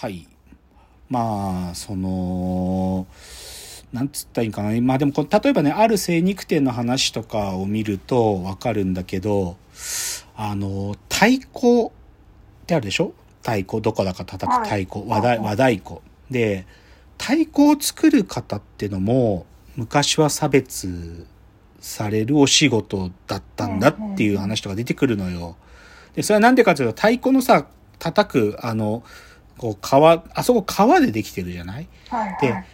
はい。まあ、その、なんつったらいいかな。まあでもこう、例えばね、ある精肉店の話とかを見るとわかるんだけど、あの、太鼓ってあるでしょ？太鼓、どこだか叩く太鼓、和太和太鼓。で、太鼓を作る方ってのも、昔は差別されるお仕事だったんだっていう話とか出てくるのよ。で、それはなんでかというと、太鼓のさ、叩く、あの、こう、皮、あそこ皮でできてるじゃない？はいはい。で、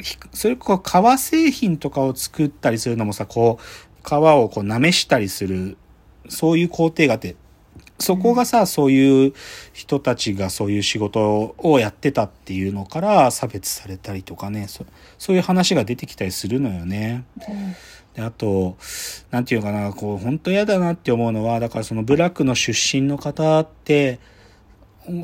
皮、ひそれこう、革製品とかを作ったりするのもさ、こう、皮をこう、舐めしたりする、そういう工程があって、そこがさ、そういう人たちがそういう仕事をやってたっていうのから差別されたりとかね、そそういう話が出てきたりするのよね。うんであと、なんていうかな、こう、本当嫌だなって思うのは、だからそのブラックの出身の方って、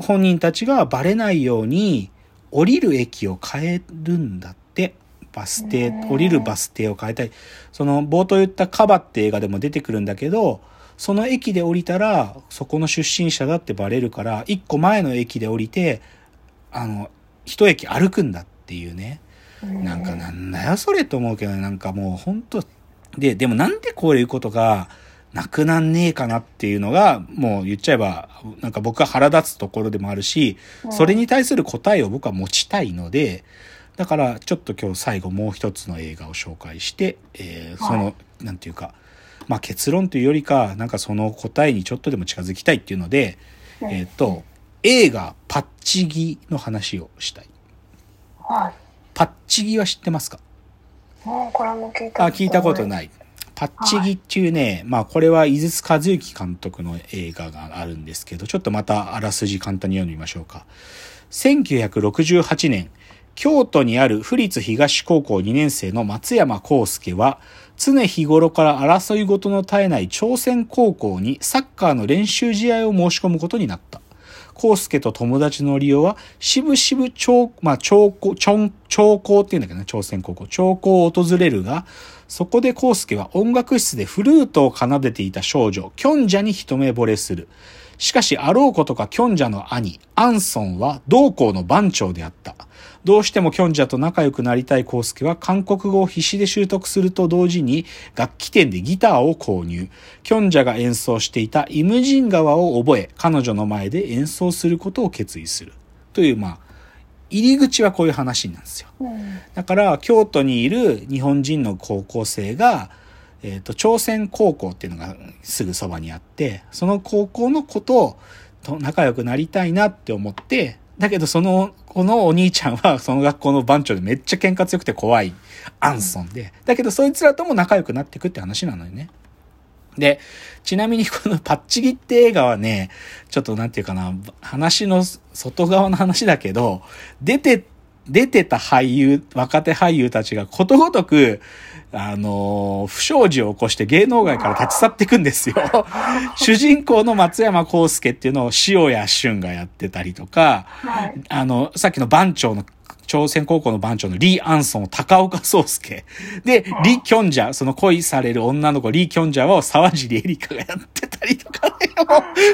本人たちがバレないように、降りる駅を変えるんだって。バス停、降りるバス停を変えたい。その、冒頭言ったカバって映画でも出てくるんだけど、その駅で降りたら、そこの出身者だってバレるから、一個前の駅で降りて、あの、一駅歩くんだっていうね。なんかなんだよそれと思うけどね、なんかもう本当で、でもなんでこういうことがなくなんねえかなっていうのが、もう言っちゃえば、なんか僕は腹立つところでもあるし、それに対する答えを僕は持ちたいので、だからちょっと今日最後もう一つの映画を紹介して、えーその、はなんていうか、まあ結論というよりか、なんかその答えにちょっとでも近づきたいっていうので、うんえっ、と、映画パッチギの話をしたい。はい。パッチギは知ってますか？もうこれも聞いたあ、聞いたことい。ない。パッチギっていうね、まあこれは井筒和之監督の映画があるんですけど、ちょっとまたあらすじ簡単に読んでみましょうか。1968年、京都にある府立東高校2年生の松山康介は、常日頃から争い事の絶えない朝鮮高校にサッカーの練習試合を申し込むことになった。康介と友達のリオは、しぶしぶ長、まあ、長校、長長校っていうんだけどね、朝鮮高校。長校を訪れるが、そこで康介は音楽室でフルートを奏でていた少女、キョンジャに一目惚れする。しかし、あろうことかキョンジャの兄、アンソンは同校の番長であった。どうしてもキョンジャと仲良くなりたいコウスケは韓国語を必死で習得すると同時に楽器店でギターを購入。キョンジャが演奏していたイムジン川を覚え、彼女の前で演奏することを決意する。という、まあ、入り口はこういう話なんですよ。うん。だから、京都にいる日本人の高校生が、えっ、と、朝鮮高校っていうのがすぐそばにあって、その高校の子とと仲良くなりたいなって思って、だけどその、このお兄ちゃんは その学校の番長でめっちゃ喧嘩強くて怖いアンソンで、だけどそいつらとも仲良くなっていくって話なのよね。で、ちなみにこのパッチギって映画はね、ちょっとなんていうかな、話の外側の話だけど、出てっ、出てた俳優、若手俳優たちがことごとく、あの、不祥事を起こして芸能界から立ち去っていくんですよ。主人公の松山康介っていうのを塩谷俊がやってたりとか、はい。あの、さっきの番長の、朝鮮高校の番長のリー・アンソンを高岡壮介。で、リ・キョンジャー、その恋される女の子リ・キョンジャーを沢尻エリカがやってたりとかね、もう、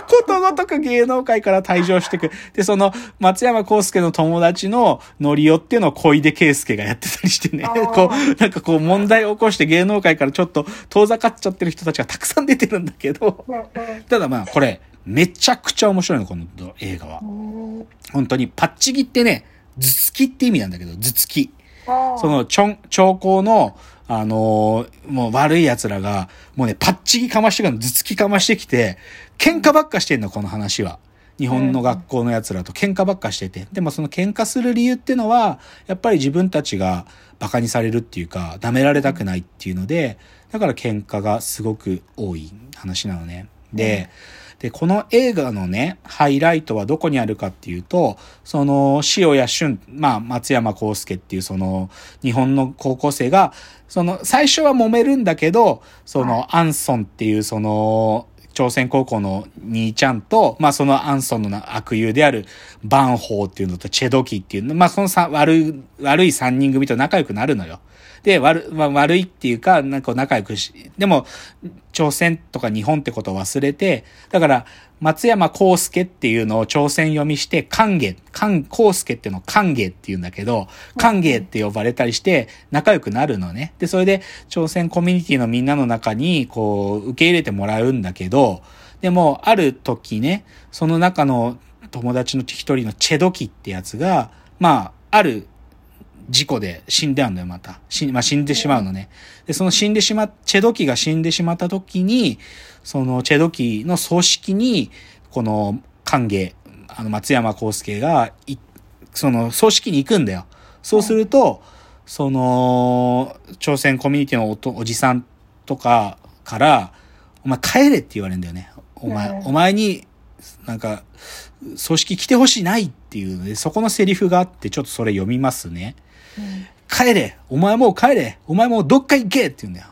ことごとく芸能界から退場していく。で、その、松山康介の友達のノリオっていうのを小出圭介がやってたりしてね、こう、なんかこう問題を起こして芸能界からちょっと遠ざかっちゃってる人たちがたくさん出てるんだけど、うんただまあ、これ、めちゃくちゃ面白いの、この映画は。本当に、パッチギってね、頭突きって意味なんだけど、頭突き。そ、の、ちょん、兆候の、あのーもう悪い奴らが、もうね、パッチギかましてから頭突きかましてきて、喧嘩ばっかしてんの、この話は。日本の学校の奴らと喧嘩ばっかしてて。でもその喧嘩する理由ってのは、やっぱり自分たちが馬鹿にされるっていうか、舐められたくないっていうので、だから喧嘩がすごく多い話なのね。で、で、この映画のね、ハイライトはどこにあるかっていうと、その、塩谷俊、まあ、松山康介っていうその、日本の高校生が、その、最初は揉めるんだけど、その、アンソンっていうその、朝鮮高校の兄ちゃんと、まあそのアンソンのな悪友であるバンホーっていうのとチェドキっていうの、まあそのさ悪い、悪い三人組と仲良くなるのよ。で、悪、まあ、悪いっていうか、なんか仲良くし、でも、朝鮮とか日本ってことを忘れて、だから、松山康介っていうのを朝鮮読みして、歓迎、歓、康介っていうのを歓迎って言うんだけど、歓迎って呼ばれたりして仲良くなるのね。で、それで朝鮮コミュニティのみんなの中に、こう、受け入れてもらうんだけど、でも、ある時ね、その中の友達の一人のチェドキってやつが、まあ、ある事故で死んであんだよ、また。死,、まあ、死んでしまうのね。で、その死んでしま、チェドキが死んでしまった時に、そのチェドキの葬式に、この歓迎、あの松山康介が、その葬式に行くんだよ。そうすると、その、朝鮮コミュニティのおおじさんとかから、お前帰れって言われるんだよね。お前、お前に、なんか、葬式来てほしいないっていうので、そこのセリフがあって、ちょっとそれ読みますね。帰れお前もう帰れお前もうどっか行けって言うんだよ。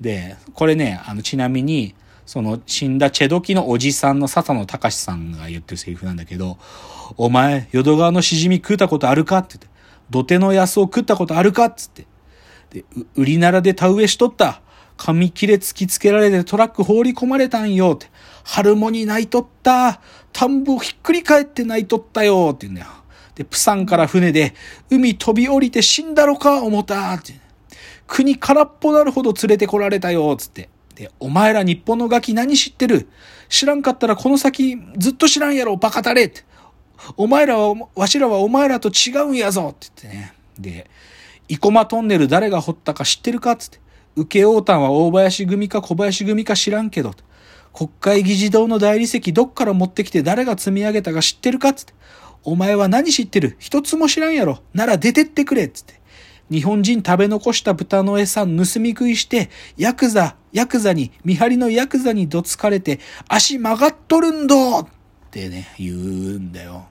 で、これね、あの、ちなみに、その死んだチェドキのおじさんの笹野隆さんが言ってるセリフなんだけど、お前、淀川のしじみ食ったことあるかって言って、土手の安を食ったことあるかっつって。で、売りならで田植えしとった。紙切れ突きつけられてトラック放り込まれたんよって。春もに泣いとった。田んぼひっくり返って泣いとったよって言うんだよ。で、プサンから船で海飛び降りて死んだろか思ったって。国空っぽなるほど連れてこられたよつって。で、お前ら日本のガキ何知ってる？知らんかったらこの先ずっと知らんやろバカたれって。お前らは、わしらはお前らと違うんやぞって言ってね。で、生駒トンネル誰が掘ったか知ってるか？つって。受け王丹は大林組か小林組か知らんけど。国会議事堂の大理石どっから持ってきて誰が積み上げたか知ってるか？つって。お前は何知ってる？一つも知らんやろ。なら出てってくれ。つって。日本人食べ残した豚の餌盗み食いして、ヤクザ、ヤクザに、見張りのヤクザにどつかれて、足曲がっとるんど。ってね、言うんだよ。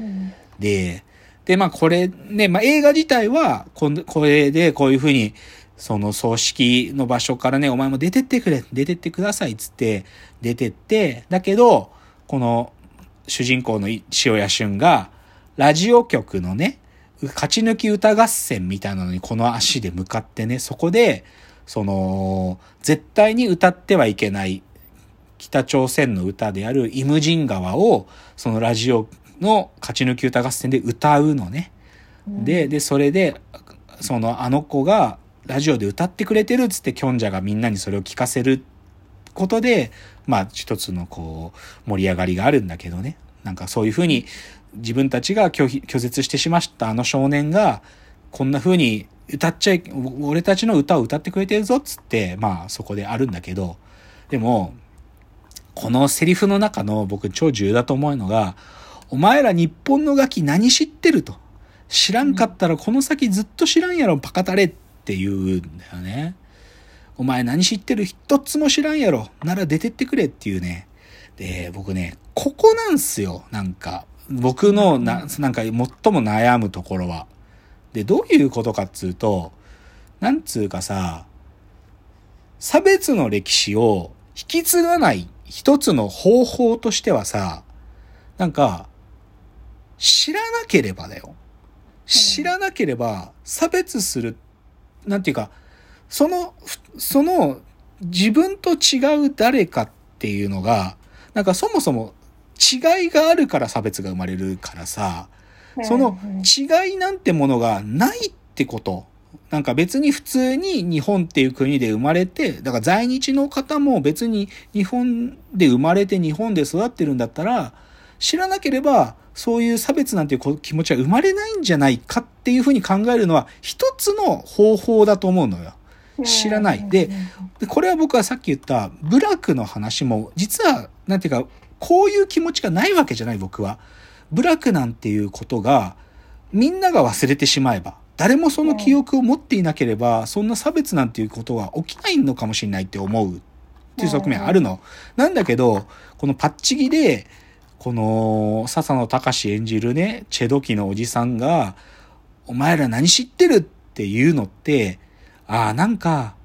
うん、で、で、まあこれね、まあ映画自体はこ、これでこういうふうに、その葬式の場所からね、お前も出てってくれ、出てってください。っつって出てって、だけど、この主人公の塩谷俊が、ラジオ局のね、勝ち抜き歌合戦みたいなのにこの足で向かってね、そこで、その、絶対に歌ってはいけない北朝鮮の歌であるイムジン川を、そのラジオの勝ち抜き歌合戦で歌うのね。で、で、それで、そのあの子がラジオで歌ってくれてるっつってキョンジャがみんなにそれを聞かせることで、まあ一つのこう盛り上がりがあるんだけどね。なんかそういうふうに自分たちが拒、拒絶してしまったあの少年が、こんな風に歌っちゃい、俺たちの歌を歌ってくれてるぞっつって、まあそこであるんだけど、でも、このセリフの中の僕超重要だと思うのが、お前ら日本のガキ何知ってると。知らんかったらこの先ずっと知らんやろ、バカタレって言うんだよね。お前何知ってる一つも知らんやろ。なら出てってくれっていうね。で、僕ね、ここなんすよ。なんか、僕のな、なんか最も悩むところは。で、どういうことかっつうと、なんつうかさ、差別の歴史を引き継がない一つの方法としてはさ、なんか、知らなければだよ。知らなければ差別する、なんていうか、その、その自分と違う誰かっていうのが、なんかそもそも違いがあるから差別が生まれるからさ、その違いなんてものがないってこと。なんか別に普通に日本っていう国で生まれて、だから在日の方も別に日本で生まれて日本で育ってるんだったら、知らなければそういう差別なんていう気持ちは生まれないんじゃないかっていうふうに考えるのは一つの方法だと思うのよ。知らない。で、これは僕はさっき言った部落の話も、実は、なんていうか、こういう気持ちがないわけじゃない僕は。部落なんていうことが、みんなが忘れてしまえば、誰もその記憶を持っていなければ、そんな差別なんていうことは起きないのかもしれないって思うっていう側面あるの。なんだけど、このパッチギで、この、笹野隆演じるね、チェドキのおじさんが、お前ら何知ってる？っていうのって、ああ、なんか、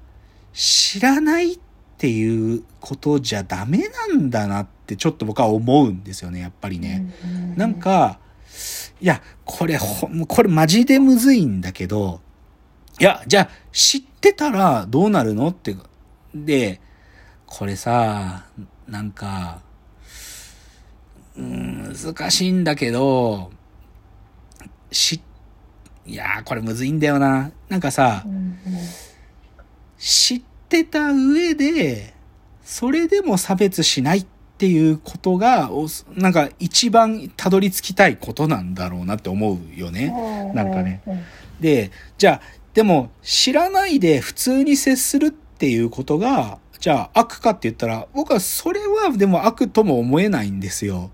知らないっていうことじゃダメなんだなってちょっと僕は思うんですよね、やっぱりね。なんか、いや、これほ、これマジでむずいんだけど、いや、じゃあ、知ってたらどうなるのって。で、これさ、なんか、うーん、難しいんだけど、し、いやー、これむずいんだよな。なんかさ、うん知ってた上で、それでも差別しないっていうことが、おなんか一番たどり着きたいことなんだろうなって思うよね。うんなんかね。うんで、じゃあ、でも知らないで普通に接するっていうことが、じゃあ悪かって言ったら、僕はそれはでも悪とも思えないんですよ。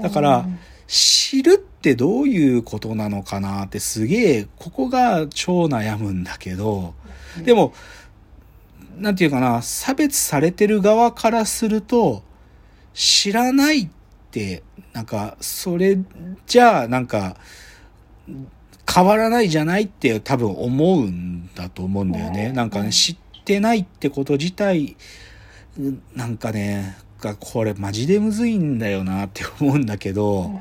だからうん知るってどういうことなのかなってすげえ、ここが超悩むんだけど、でも、なんていうかな、差別されてる側からすると、知らないって、なんか、それじゃあ、なんか、変わらないじゃないって多分思うんだと思うんだよね。うん。なんかね、知ってないってこと自体、うんなんかね、がこれマジでむずいんだよなって思うんだけど、うん、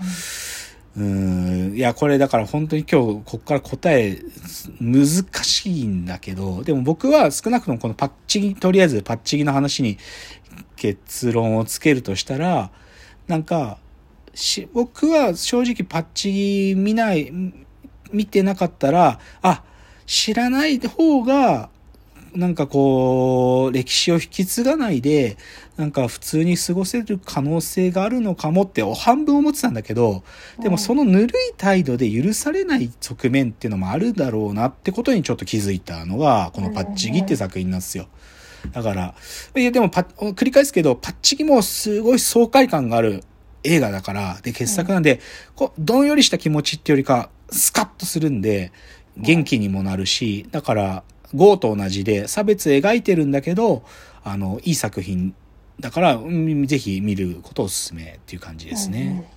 うん。いや、これだから本当に今日こっから答え難しいんだけど、でも僕は少なくともこのパッチギ、とりあえずパッチギの話に結論をつけるとしたら、なんか、し僕は正直パッチギ見ない、見てなかったら、あ、知らない方が、なんかこう、歴史を引き継がないで、なんか普通に過ごせる可能性があるのかもって半分思ってたんだけど、でもそのぬるい態度で許されない側面っていうのもあるだろうなってことにちょっと気づいたのが、このパッチギって作品なんですよ。だから、いやでもパッ、繰り返すけど、パッチギもすごい爽快感がある映画だから、で、傑作なんで、こう、どんよりした気持ちってよりか、スカッとするんで、元気にもなるし、だから、ゴーと同じで差別描いてるんだけど、あの、いい作品だから、ぜひ見ることをおすすめっていう感じですね。うん